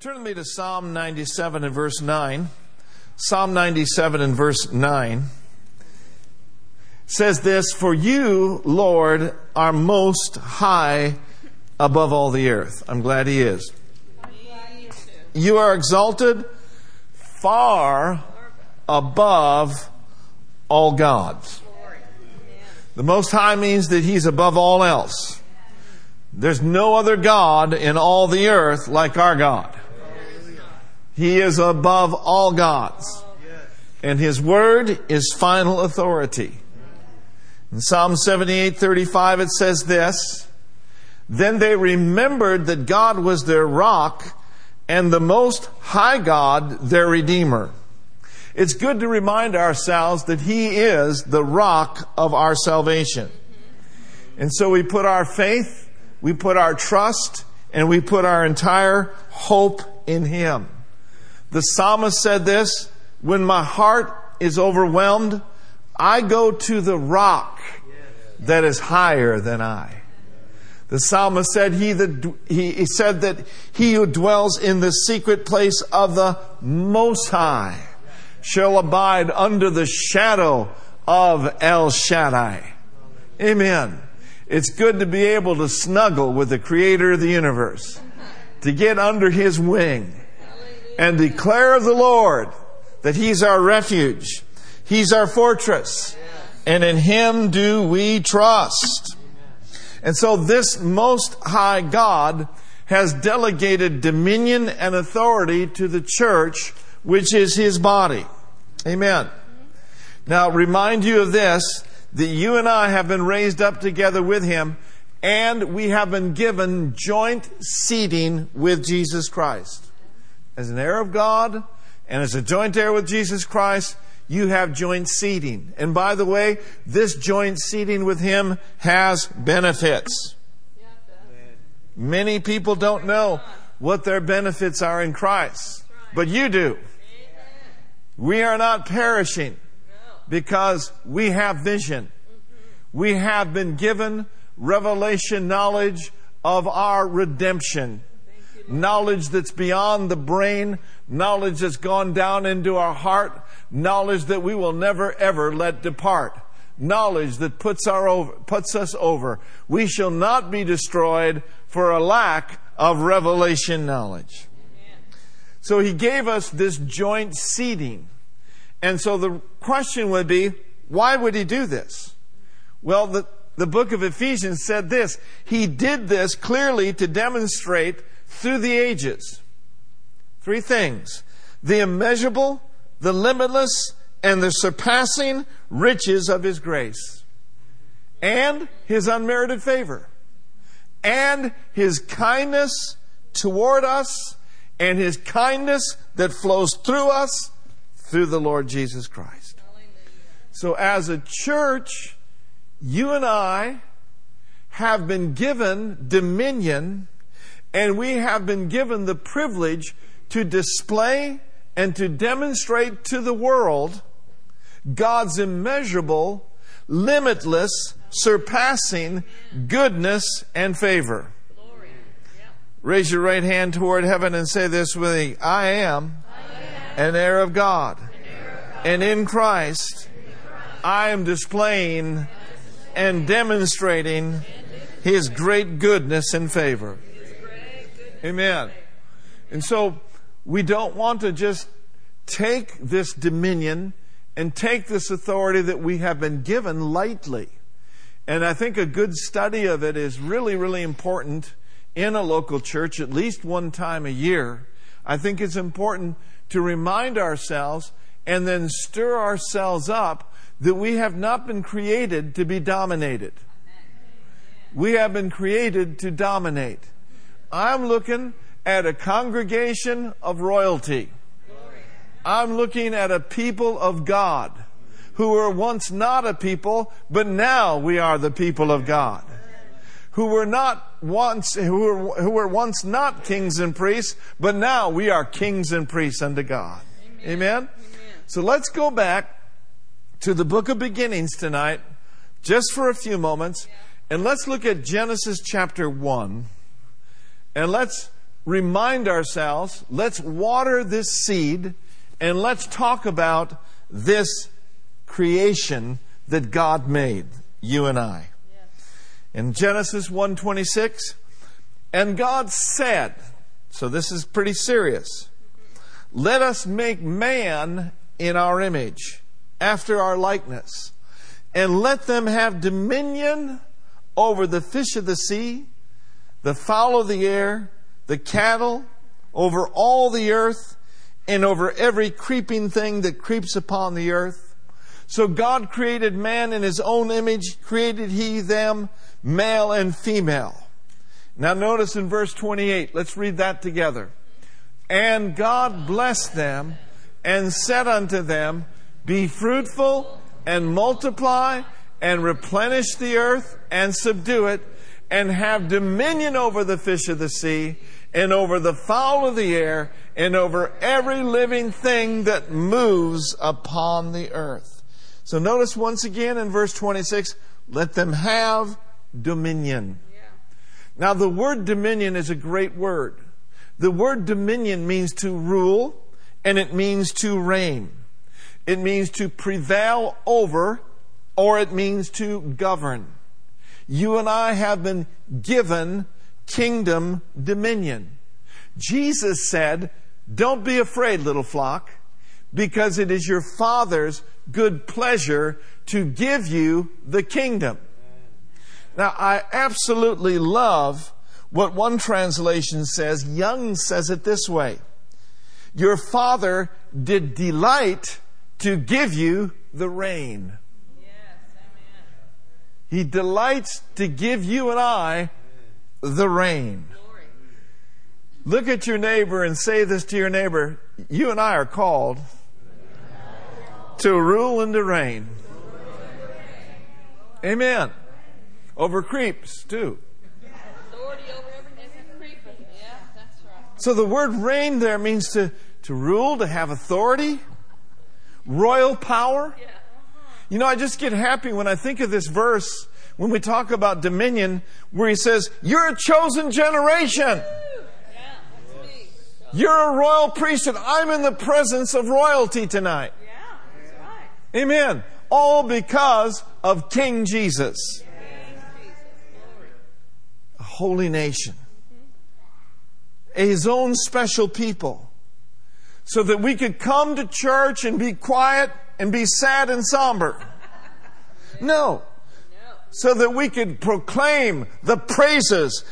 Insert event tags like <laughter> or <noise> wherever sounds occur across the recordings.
Turn with me to Psalm 97 and verse 9. Psalm 97 and verse 9 says this For you, Lord, are most high above all the earth. I'm glad He is. You are exalted far above all gods. The Most High means that He's above all else. There's no other God in all the earth like our God. He is above all gods. And His Word is final authority. In Psalm 78:35 it says this, Then they remembered that God was their rock and the most high God their redeemer. It's good to remind ourselves that He is the rock of our salvation. And so we put our faith, we put our trust, and we put our entire hope in Him. The psalmist said this, when my heart is overwhelmed, I go to the rock that is higher than I. The psalmist said he that he, said that he who dwells in the secret place of the most high shall abide under the shadow of El Shaddai. Amen. It's good to be able to snuggle with the creator of the universe, to get under his wing and declare of the Lord that he's our refuge. He's our fortress. And in him do we trust. And so this most high God has delegated dominion and authority to the church, which is his body. Amen. Now, remind you of this that you and I have been raised up together with him, and we have been given joint seating with Jesus Christ. As an heir of God and as a joint heir with Jesus Christ, you have joint seating. And by the way, this joint seating with Him has benefits. Many people don't know what their benefits are in Christ, but you do. We are not perishing because we have vision. We have been given revelation knowledge of our redemption. Knowledge that's beyond the brain, knowledge that's gone down into our heart, knowledge that we will never ever let depart, knowledge that puts, our over, puts us over. We shall not be destroyed for a lack of revelation knowledge. So he gave us this joint seating. And so the question would be, why would he do this? Well, the, the book of Ephesians said this. He did this clearly to demonstrate through the ages. Three things. The immeasurable, the limitless and the surpassing riches of His grace, and His unmerited favor, and His kindness toward us, and His kindness that flows through us through the Lord Jesus Christ. So, as a church, you and I have been given dominion, and we have been given the privilege to display and to demonstrate to the world God's immeasurable, limitless, surpassing goodness and favor. Raise your right hand toward heaven and say this with me I am, an heir of God, and in Christ I am displaying and demonstrating His great goodness and favor. Amen. And so, we don't want to just take this dominion and take this authority that we have been given lightly. And I think a good study of it is really, really important in a local church at least one time a year. I think it's important to remind ourselves and then stir ourselves up that we have not been created to be dominated. We have been created to dominate. I'm looking at a congregation of royalty. I'm looking at a people of God who were once not a people, but now we are the people of God. Who were not once, who were, who were once not kings and priests, but now we are kings and priests unto God. Amen? Amen? Amen. So let's go back to the book of beginnings tonight, just for a few moments, and let's look at Genesis chapter 1, and let's remind ourselves, let's water this seed and let's talk about this creation that God made, you and I. In Genesis 1:26, and God said, so this is pretty serious. Let us make man in our image, after our likeness, and let them have dominion over the fish of the sea, the fowl of the air, the cattle, over all the earth, and over every creeping thing that creeps upon the earth. So God created man in his own image, created he them, male and female. Now notice in verse 28, let's read that together. And God blessed them and said unto them, Be fruitful and multiply and replenish the earth and subdue it and have dominion over the fish of the sea and over the fowl of the air and over every living thing that moves upon the earth. So notice once again in verse 26, let them have dominion. Yeah. Now the word dominion is a great word. The word dominion means to rule and it means to reign. It means to prevail over or it means to govern. You and I have been given kingdom dominion. Jesus said, Don't be afraid, little flock, because it is your Father's good pleasure to give you the kingdom. Now, I absolutely love what one translation says. Young says it this way Your Father did delight to give you the reign. He delights to give you and I the reign. Look at your neighbor and say this to your neighbor. You and I are called to rule and to reign. Amen. Over creeps, too. So the word reign there means to, to rule, to have authority, royal power. You know, I just get happy when I think of this verse when we talk about dominion, where he says, You're a chosen generation. You're a royal priesthood. I'm in the presence of royalty tonight. Amen. All because of King Jesus. A holy nation. His own special people. So that we could come to church and be quiet and be sad and somber. No so that we could proclaim the praises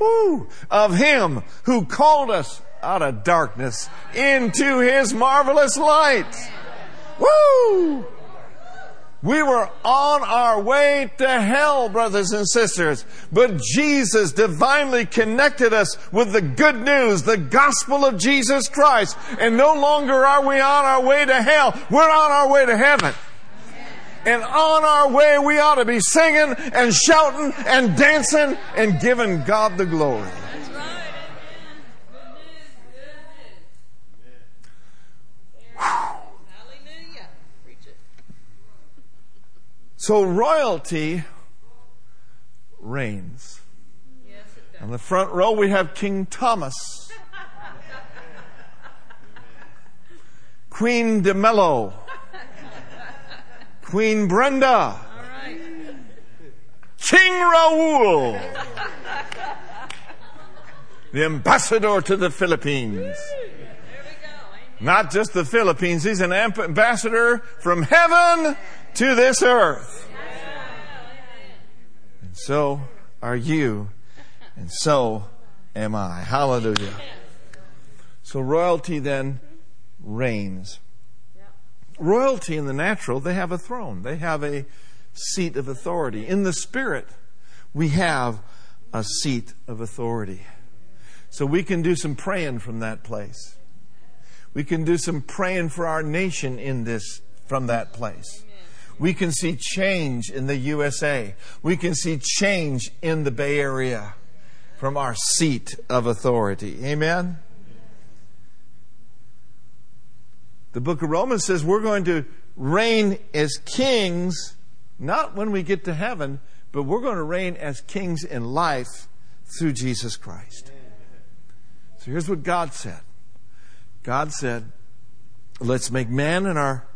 woo, of Him who called us out of darkness into His marvelous light. Woo! We were on our way to hell, brothers and sisters, but Jesus divinely connected us with the good news, the gospel of Jesus Christ. And no longer are we on our way to hell, we're on our way to heaven. And on our way, we ought to be singing and shouting and dancing and giving God the glory. So royalty reigns. On the front row, we have King Thomas, Queen DeMello. Queen Brenda. King Raul. the ambassador to the Philippines. Not just the Philippines, he's an ambassador from heaven to this earth. And so are you, and so am I. Hallelujah. So royalty then reigns royalty in the natural, they have a throne, they have a seat of authority. In the spirit, we have a seat of authority. So we can do some praying from that place. We can do some praying for our nation in this from that place. We can see change in the USA. We can see change in the Bay Area from our seat of authority. Amen. The book of Romans says we're going to reign as kings, not when we get to heaven, but we're going to reign as kings in life through Jesus Christ. So here's what God said God said, Let's make man in our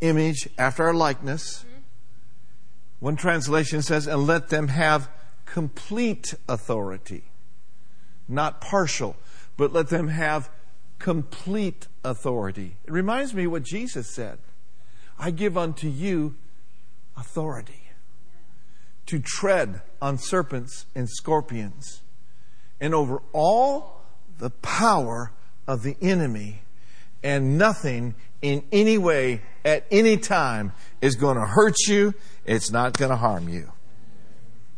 image after our likeness. Mm-hmm. One translation says, and let them have complete authority. Not partial, but let them have complete authority. It reminds me what Jesus said I give unto you authority to tread on serpents and scorpions and over all the power of the enemy, and nothing in any way at any time is going to hurt you, it's not going to harm you.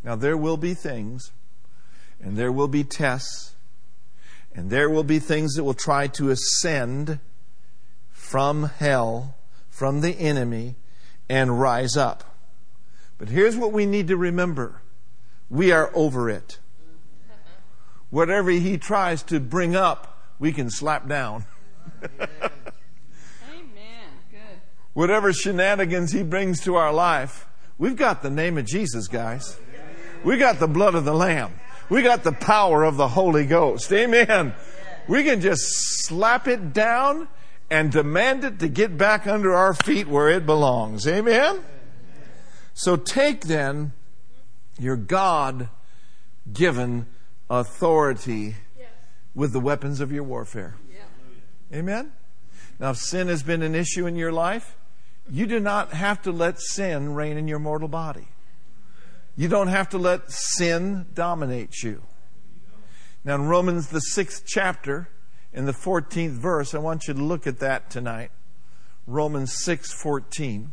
Now, there will be things, and there will be tests, and there will be things that will try to ascend from hell, from the enemy, and rise up. But here's what we need to remember we are over it. Whatever he tries to bring up, we can slap down. <laughs> whatever shenanigans he brings to our life, we've got the name of Jesus, guys. We got the blood of the Lamb. We got the power of the Holy Ghost. Amen. We can just slap it down and demand it to get back under our feet where it belongs. Amen. So take then your God given authority with the weapons of your warfare. Amen. Now, if sin has been an issue in your life, you do not have to let sin reign in your mortal body. You don't have to let sin dominate you. Now, in Romans, the sixth chapter, in the 14th verse, I want you to look at that tonight. Romans 6 14.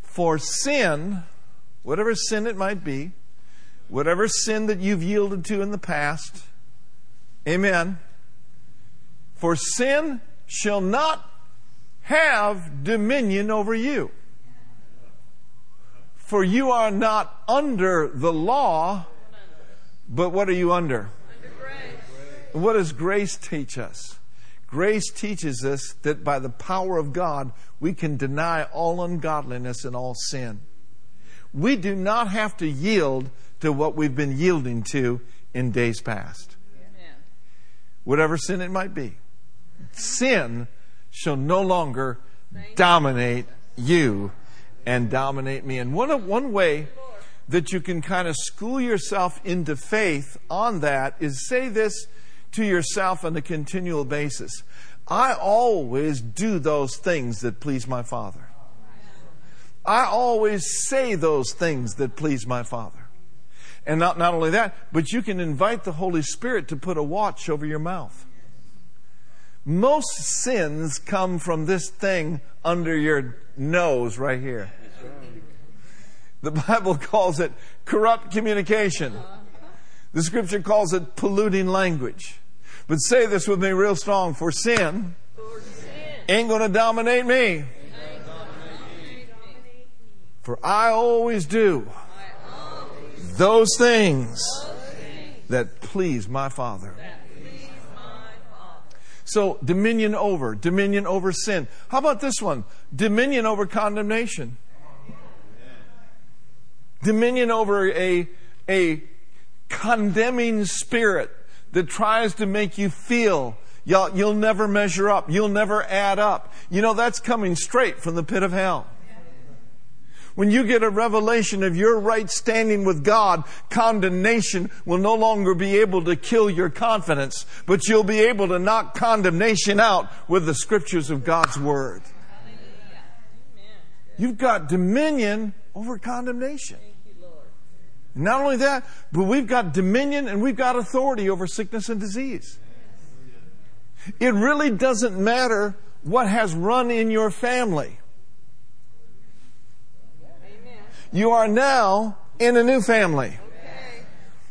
For sin, whatever sin it might be, whatever sin that you've yielded to in the past, amen. For sin shall not have dominion over you. For you are not under the law, but what are you under? under what does grace teach us? Grace teaches us that by the power of God, we can deny all ungodliness and all sin. We do not have to yield to what we've been yielding to in days past. Amen. Whatever sin it might be sin shall no longer dominate you and dominate me. And one, one way that you can kind of school yourself into faith on that is say this to yourself on a continual basis I always do those things that please my Father. I always say those things that please my Father. And not, not only that, but you can invite the Holy Spirit to put a watch over your mouth. Most sins come from this thing under your nose right here. The Bible calls it corrupt communication. The scripture calls it polluting language. But say this with me real strong for sin, ain't going to dominate me. For I always do those things that please my Father. So, dominion over, dominion over sin. How about this one? Dominion over condemnation. Dominion over a, a condemning spirit that tries to make you feel you'll, you'll never measure up, you'll never add up. You know, that's coming straight from the pit of hell. When you get a revelation of your right standing with God, condemnation will no longer be able to kill your confidence, but you'll be able to knock condemnation out with the scriptures of God's Word. You've got dominion over condemnation. Not only that, but we've got dominion and we've got authority over sickness and disease. It really doesn't matter what has run in your family. You are now in a new family.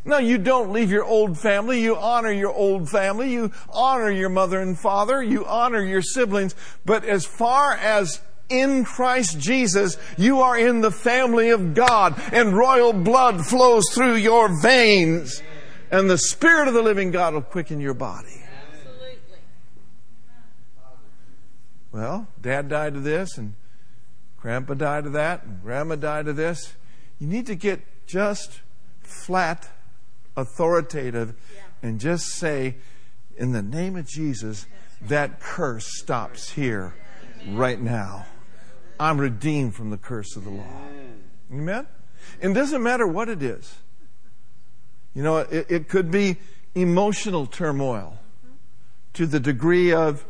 No, you don't leave your old family. You honor your old family. You honor your mother and father. You honor your siblings. But as far as in Christ Jesus, you are in the family of God and royal blood flows through your veins and the Spirit of the living God will quicken your body. Absolutely. Well, dad died of this and Grandpa died of that, and Grandma died of this. You need to get just flat authoritative and just say, in the name of Jesus, that curse stops here right now. I'm redeemed from the curse of the law. Amen? And it doesn't matter what it is. You know, it, it could be emotional turmoil mm-hmm. to the degree of,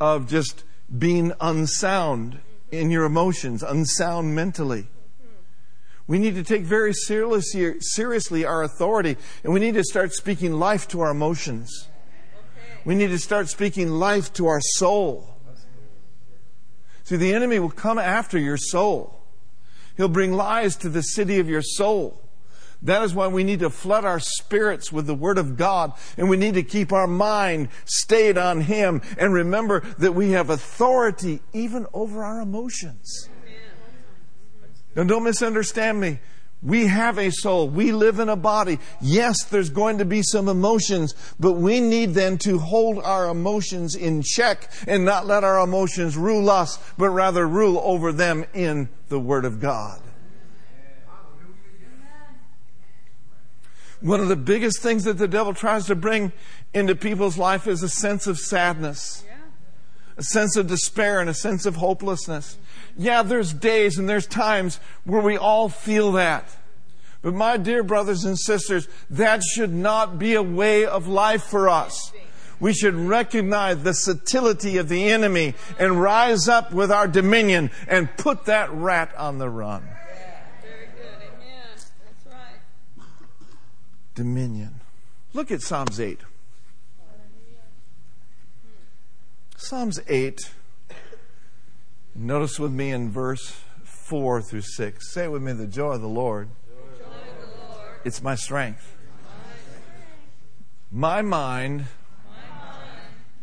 of just being unsound in your emotions, unsound mentally. We need to take very seriously, our authority, and we need to start speaking life to our emotions. We need to start speaking life to our soul. See, the enemy will come after your soul. He'll bring lies to the city of your soul. That is why we need to flood our spirits with the Word of God and we need to keep our mind stayed on Him and remember that we have authority even over our emotions. Now, don't misunderstand me. We have a soul. We live in a body. Yes, there's going to be some emotions, but we need then to hold our emotions in check and not let our emotions rule us, but rather rule over them in the Word of God. One of the biggest things that the devil tries to bring into people's life is a sense of sadness, a sense of despair, and a sense of hopelessness. Yeah, there's days and there's times where we all feel that. But my dear brothers and sisters, that should not be a way of life for us. We should recognize the subtlety of the enemy and rise up with our dominion and put that rat on the run. Dominion. Look at Psalms 8. Psalms 8. Notice with me in verse 4 through 6. Say it with me the joy of the Lord. Joy of the Lord. It's my strength. My mind,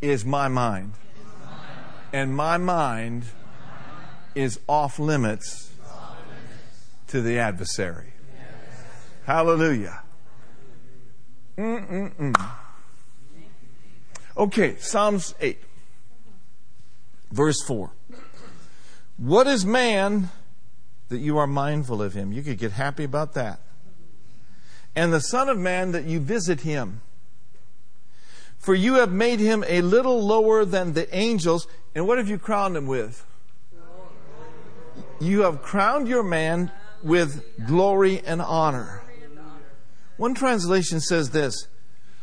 is my mind. And my mind is off limits to the adversary. Hallelujah. Mm-mm-mm. Okay, Psalms 8, verse 4. What is man that you are mindful of him? You could get happy about that. And the Son of Man that you visit him. For you have made him a little lower than the angels. And what have you crowned him with? You have crowned your man with glory and honor. One translation says this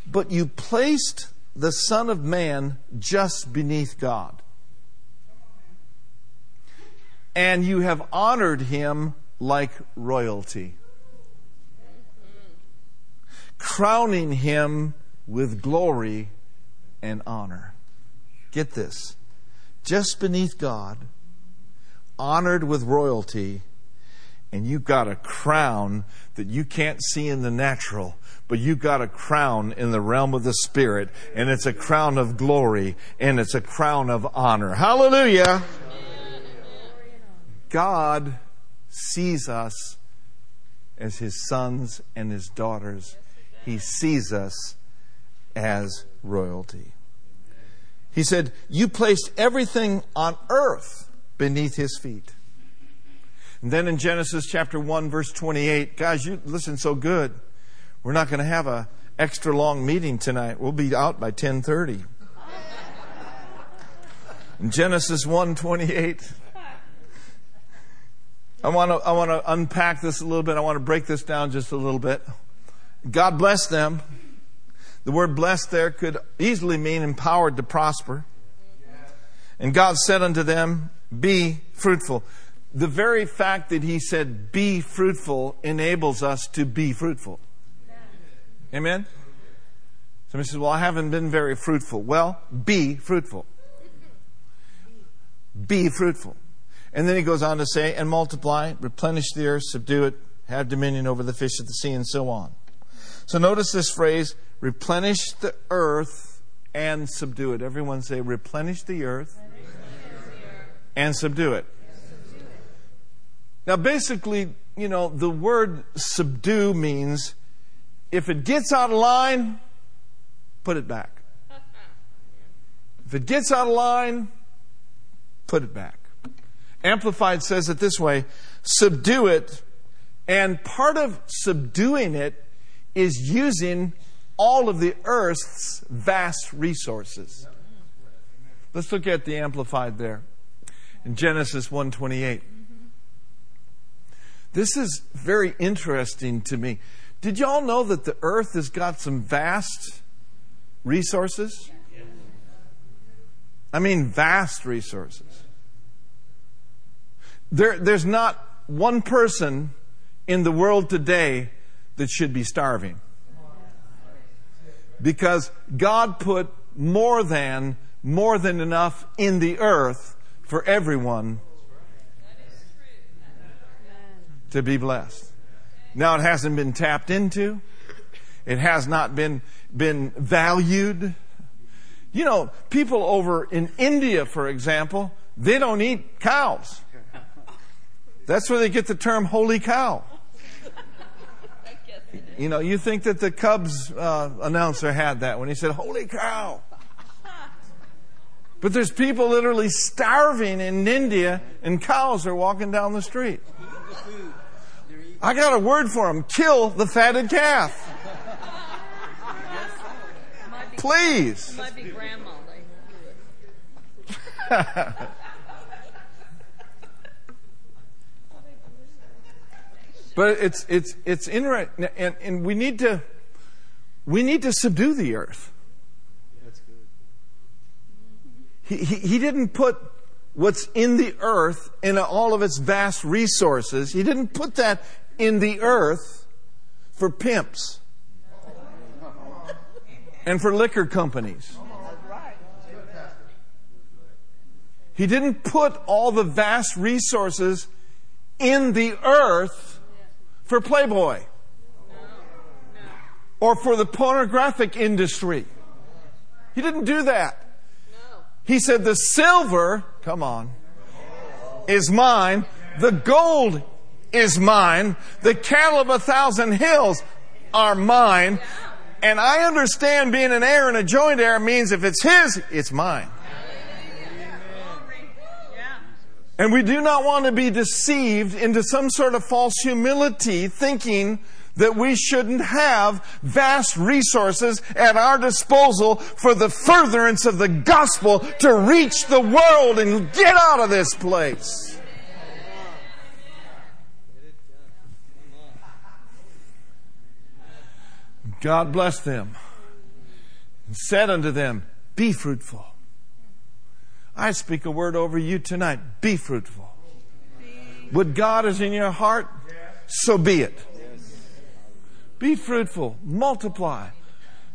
But you placed the Son of Man just beneath God. And you have honored him like royalty, crowning him with glory and honor. Get this just beneath God, honored with royalty and you've got a crown that you can't see in the natural, but you've got a crown in the realm of the spirit, and it's a crown of glory, and it's a crown of honor. Hallelujah! God sees us as his sons and his daughters. He sees us as royalty. He said, You placed everything on earth beneath his feet. And then in Genesis chapter 1 verse 28, guys, you listen so good. We're not going to have a extra long meeting tonight. We'll be out by 10:30. In Genesis 1:28 I want to I want to unpack this a little bit. I want to break this down just a little bit. God blessed them. The word blessed there could easily mean empowered to prosper. And God said unto them, Be fruitful the very fact that he said, be fruitful, enables us to be fruitful. Amen? Somebody says, well, I haven't been very fruitful. Well, be fruitful. Be fruitful. And then he goes on to say, and multiply, replenish the earth, subdue it, have dominion over the fish of the sea, and so on. So notice this phrase, replenish the earth and subdue it. Everyone say, replenish the earth, and subdue it. Now, basically, you know, the word subdue means if it gets out of line, put it back. <laughs> If it gets out of line, put it back. Amplified says it this way subdue it, and part of subduing it is using all of the earth's vast resources. Let's look at the amplified there in Genesis 128. This is very interesting to me. Did y'all know that the earth has got some vast resources? I mean, vast resources. There, there's not one person in the world today that should be starving. Because God put more than, more than enough in the earth for everyone to be blessed. Now it hasn't been tapped into. It has not been, been valued. You know, people over in India, for example, they don't eat cows. That's where they get the term holy cow. You know, you think that the Cubs uh, announcer had that when he said, holy cow. But there's people literally starving in India and cows are walking down the street. I got a word for him. Kill the fatted calf. Please. Might be grandma. <laughs> But it's it's it's interesting, and, and we need to we need to subdue the earth. That's good. He, he, he didn't put what's in the earth in all of its vast resources. He didn't put that in the earth for pimps and for liquor companies. He didn't put all the vast resources in the earth for Playboy or for the pornographic industry. He didn't do that. He said, The silver, come on, is mine. The gold is mine. The cattle of a thousand hills are mine. And I understand being an heir and a joint heir means if it's his, it's mine. And we do not want to be deceived into some sort of false humility thinking that we shouldn't have vast resources at our disposal for the furtherance of the gospel to reach the world and get out of this place. God blessed them and said unto them, Be fruitful I speak a word over you tonight. Be fruitful. What God is in your heart, so be it. Be fruitful, multiply,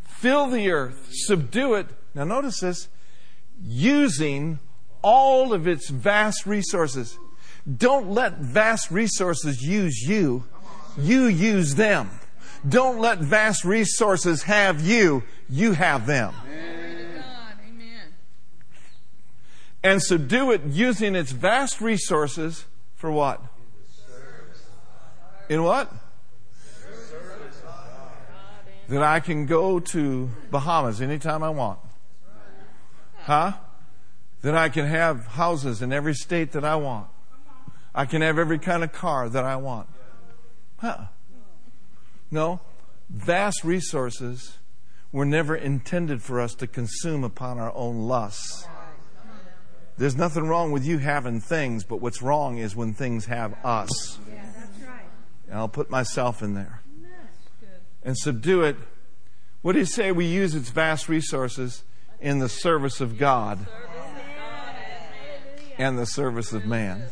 fill the earth, subdue it. Now, notice this using all of its vast resources. Don't let vast resources use you, you use them. Don't let vast resources have you, you have them. and subdue it using its vast resources for what? In what? That I can go to Bahamas anytime I want. Huh? That I can have houses in every state that I want. I can have every kind of car that I want. Huh? No. Vast resources were never intended for us to consume upon our own lusts. There's nothing wrong with you having things, but what's wrong is when things have us. Yeah, that's right. And I'll put myself in there. And subdue it. What do you say we use its vast resources in the service of God and the service of man?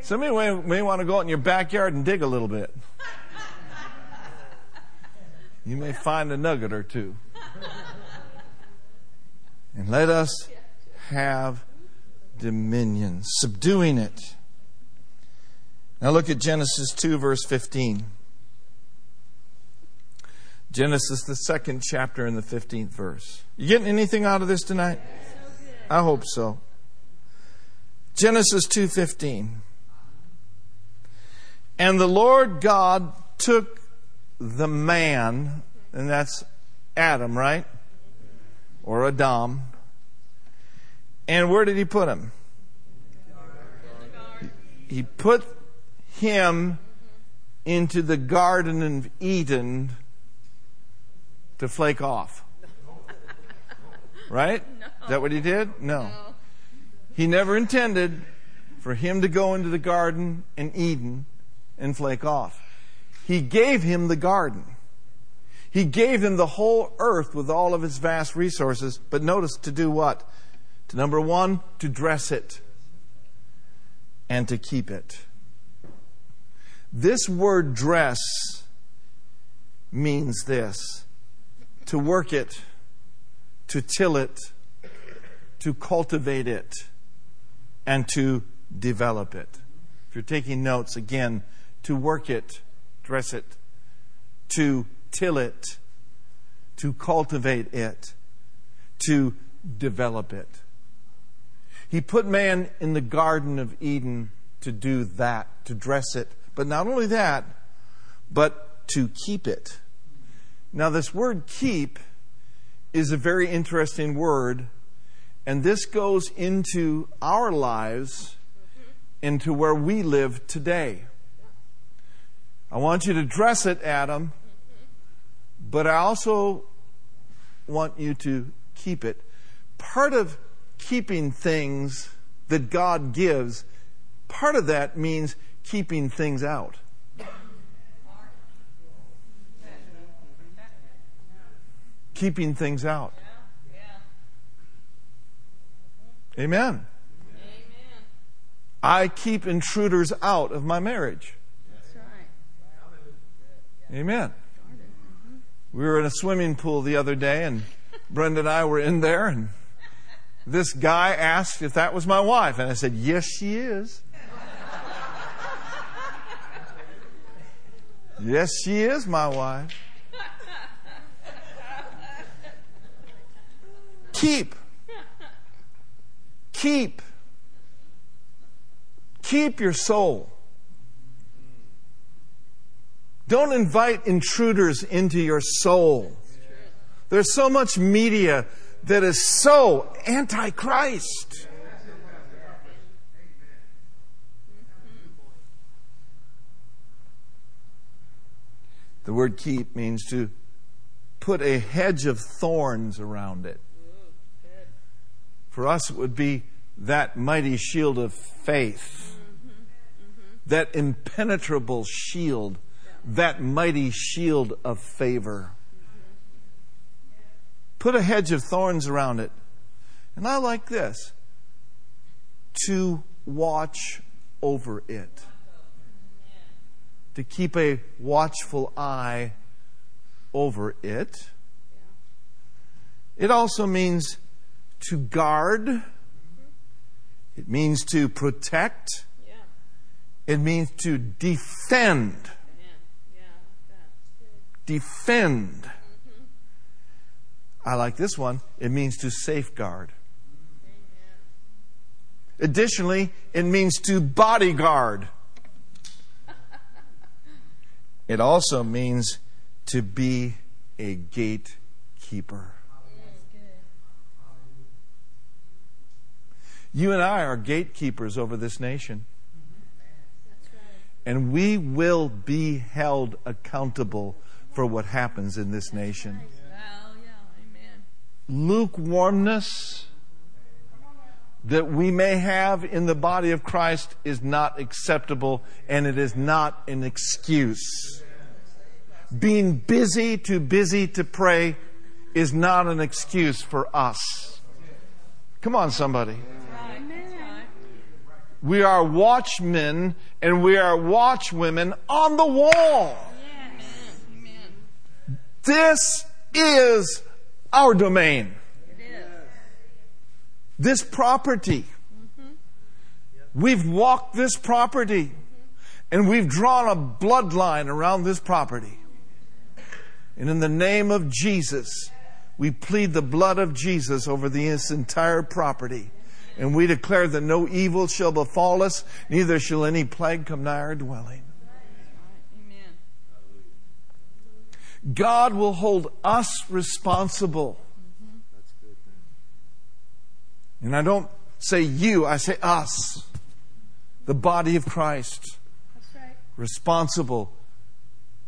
Some of you may, may want to go out in your backyard and dig a little bit. <laughs> You may find a nugget or two. And let us have dominion, subduing it. Now look at Genesis 2, verse 15. Genesis, the second chapter, and the 15th verse. You getting anything out of this tonight? I hope so. Genesis 2:15. And the Lord God took the man, and that's Adam, right? Or Adam, and where did he put him? He put him into the Garden of Eden to flake off. Right? Is that what he did? No. No. He never intended for him to go into the garden in Eden and flake off. He gave him the garden. He gave him the whole earth with all of its vast resources, but notice to do what? To number one, to dress it and to keep it. This word dress means this to work it, to till it, to cultivate it, and to develop it. If you're taking notes, again, to work it, dress it, to till it, to cultivate it, to develop it. He put man in the Garden of Eden to do that, to dress it. But not only that, but to keep it. Now, this word keep is a very interesting word, and this goes into our lives, into where we live today. I want you to dress it, Adam, but I also want you to keep it. Part of keeping things that God gives, part of that means keeping things out. Keeping things out. Amen. Amen. I keep intruders out of my marriage. Amen. We were in a swimming pool the other day, and Brenda and I were in there, and this guy asked if that was my wife, and I said, Yes, she is. yes, she is my wife. Keep. Keep. Keep your soul. Don't invite intruders into your soul. There's so much media that is so anti-Christ. The word keep means to put a hedge of thorns around it. For us, it would be that mighty shield of faith, that impenetrable shield, that mighty shield of favor. Put a hedge of thorns around it. And I like this to watch over it, to keep a watchful eye over it. It also means to guard. It means to protect. It means to defend. Defend. I like this one. It means to safeguard. Additionally, it means to bodyguard. It also means to be a gatekeeper. You and I are gatekeepers over this nation. And we will be held accountable for what happens in this nation. Lukewarmness that we may have in the body of Christ is not acceptable and it is not an excuse. Being busy, too busy to pray is not an excuse for us. Come on, somebody. We are watchmen and we are watchwomen on the wall. This is our domain. This property. We've walked this property and we've drawn a bloodline around this property. And in the name of Jesus, we plead the blood of Jesus over this entire property. And we declare that no evil shall befall us, neither shall any plague come nigh our dwelling. God will hold us responsible. And I don't say you, I say us, the body of Christ, right. responsible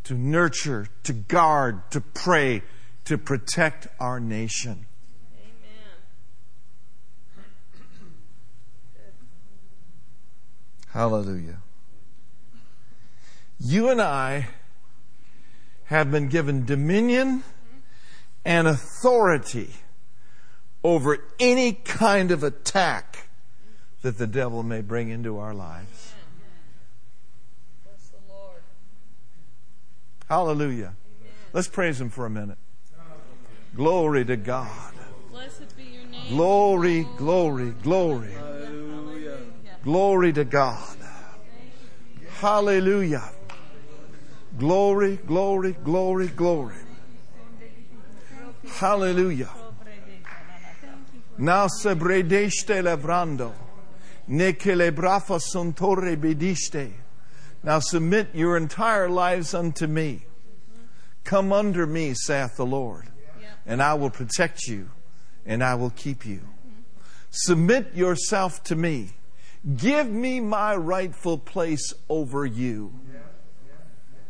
to nurture, to guard, to pray, to protect our nation. Amen. Hallelujah. You and I have been given dominion and authority over any kind of attack that the devil may bring into our lives. Hallelujah. Let's praise him for a minute. Glory to God. Blessed be your name. Glory, glory, glory. Hallelujah. Glory to God. Hallelujah. Glory, glory, glory, glory. Hallelujah. Now se bredeste levrando, ne che le brafa son torre bediste. Now submit your entire lives unto me. Come under me, saith the Lord, and I will protect you, and I will keep you. Submit yourself to me. Give me my rightful place over you.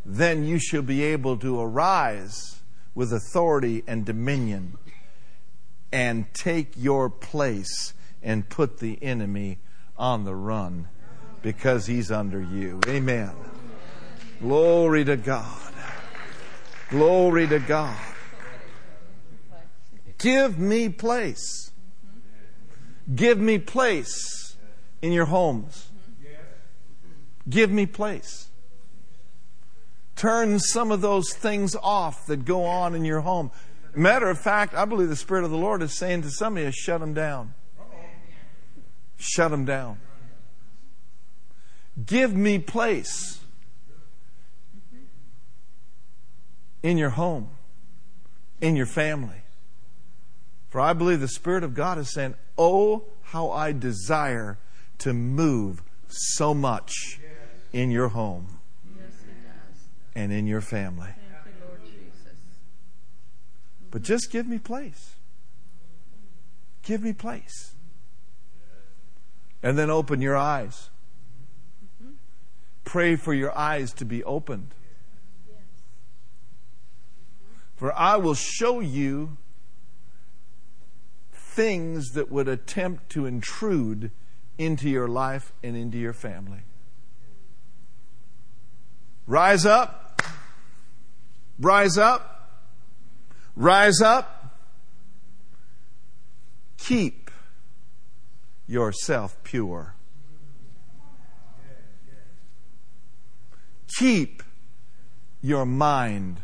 Then you shall be able to arise with authority and dominion and take your place and put the enemy on the run because he's under you. Amen. Glory to God. Glory to God. Give me place. Give me place in your homes. Give me place. Turn some of those things off that go on in your home. Matter of fact, I believe the Spirit of the Lord is saying to some of you, shut them down. Shut them down. Give me place in your home, in your family. For I believe the Spirit of God is saying, Oh, how I desire to move so much in your home. And in your family. Thank you, Lord Jesus. But just give me place. Give me place. And then open your eyes. Pray for your eyes to be opened. For I will show you things that would attempt to intrude into your life and into your family. Rise up. Rise up. Rise up. Keep yourself pure. Keep your mind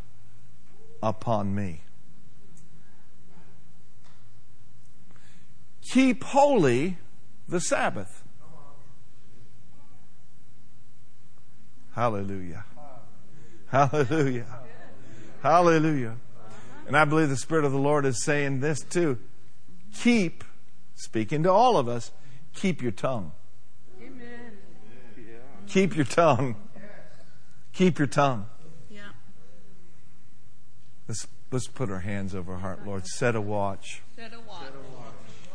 upon me. Keep holy the Sabbath. Hallelujah. Hallelujah. Hallelujah. And I believe the Spirit of the Lord is saying this too. Keep, speaking to all of us, keep your tongue. Amen. Keep your tongue. Keep your tongue. Yeah. Let's, let's put our hands over our heart, Lord. Set a watch Set a watch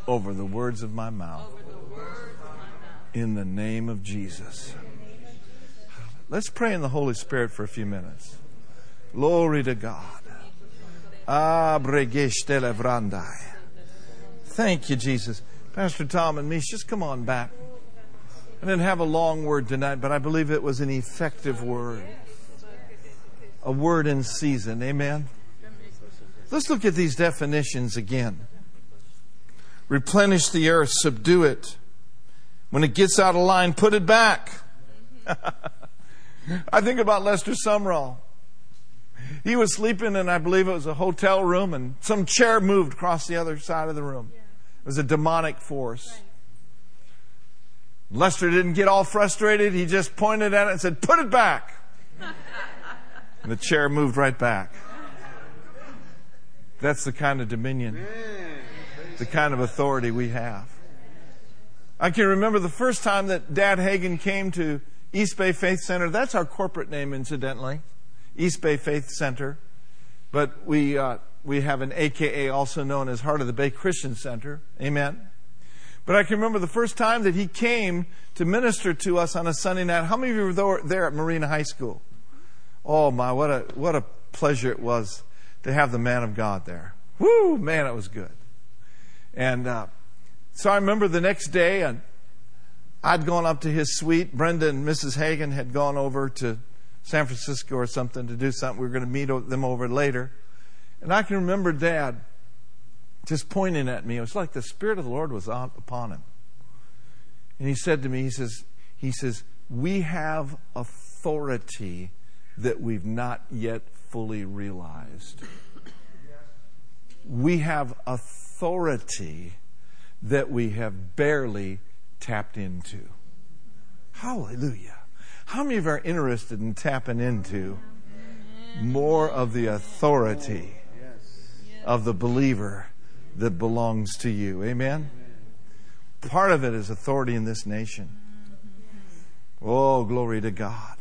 over the words of my mouth over the words of my mouth. in the name of Jesus. Let's pray in the Holy Spirit for a few minutes. Glory to God. Ah. Thank you, Jesus. Pastor Tom and me, just come on back. I didn't have a long word tonight, but I believe it was an effective word. A word in season. Amen. Let's look at these definitions again. Replenish the earth, subdue it. When it gets out of line, put it back. <laughs> I think about Lester Sumrall. He was sleeping in, I believe it was a hotel room, and some chair moved across the other side of the room. It was a demonic force. Lester didn't get all frustrated. He just pointed at it and said, Put it back. <laughs> and the chair moved right back. That's the kind of dominion, the kind of authority we have. I can remember the first time that Dad Hagin came to East Bay Faith Center. That's our corporate name, incidentally, East Bay Faith Center. But we, uh, we have an AKA also known as Heart of the Bay Christian Center. Amen. But I can remember the first time that he came to minister to us on a Sunday night. How many of you were there- at Marina High School? Oh my, what a, what a pleasure it was to have the man of God there. Woo, man, it was good. And uh, so I remember the next day, and I'd gone up to his suite. Brenda and Mrs. Hagin had gone over to San Francisco or something to do something. We were going to meet them over later. And I can remember Dad just pointing at me. It was like the Spirit of the Lord was on, upon him. And he said to me, he says, he says, we have authority that we've not yet fully realized. We have authority that we have barely tapped into. Hallelujah. How many of you are interested in tapping into more of the authority of the believer that belongs to you? Amen? Part of it is authority in this nation. Oh, glory to God.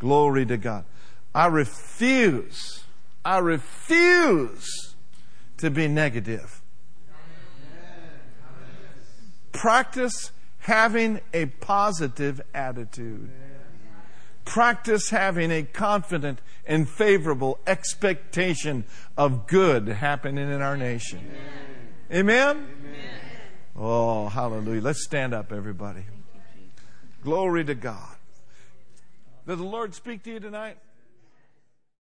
Glory to God. I refuse, I refuse to be negative. Practice having a positive attitude. Practice having a confident and favorable expectation of good happening in our nation. Amen? Oh, hallelujah. Let's stand up, everybody. Glory to God. Did the Lord speak to you tonight?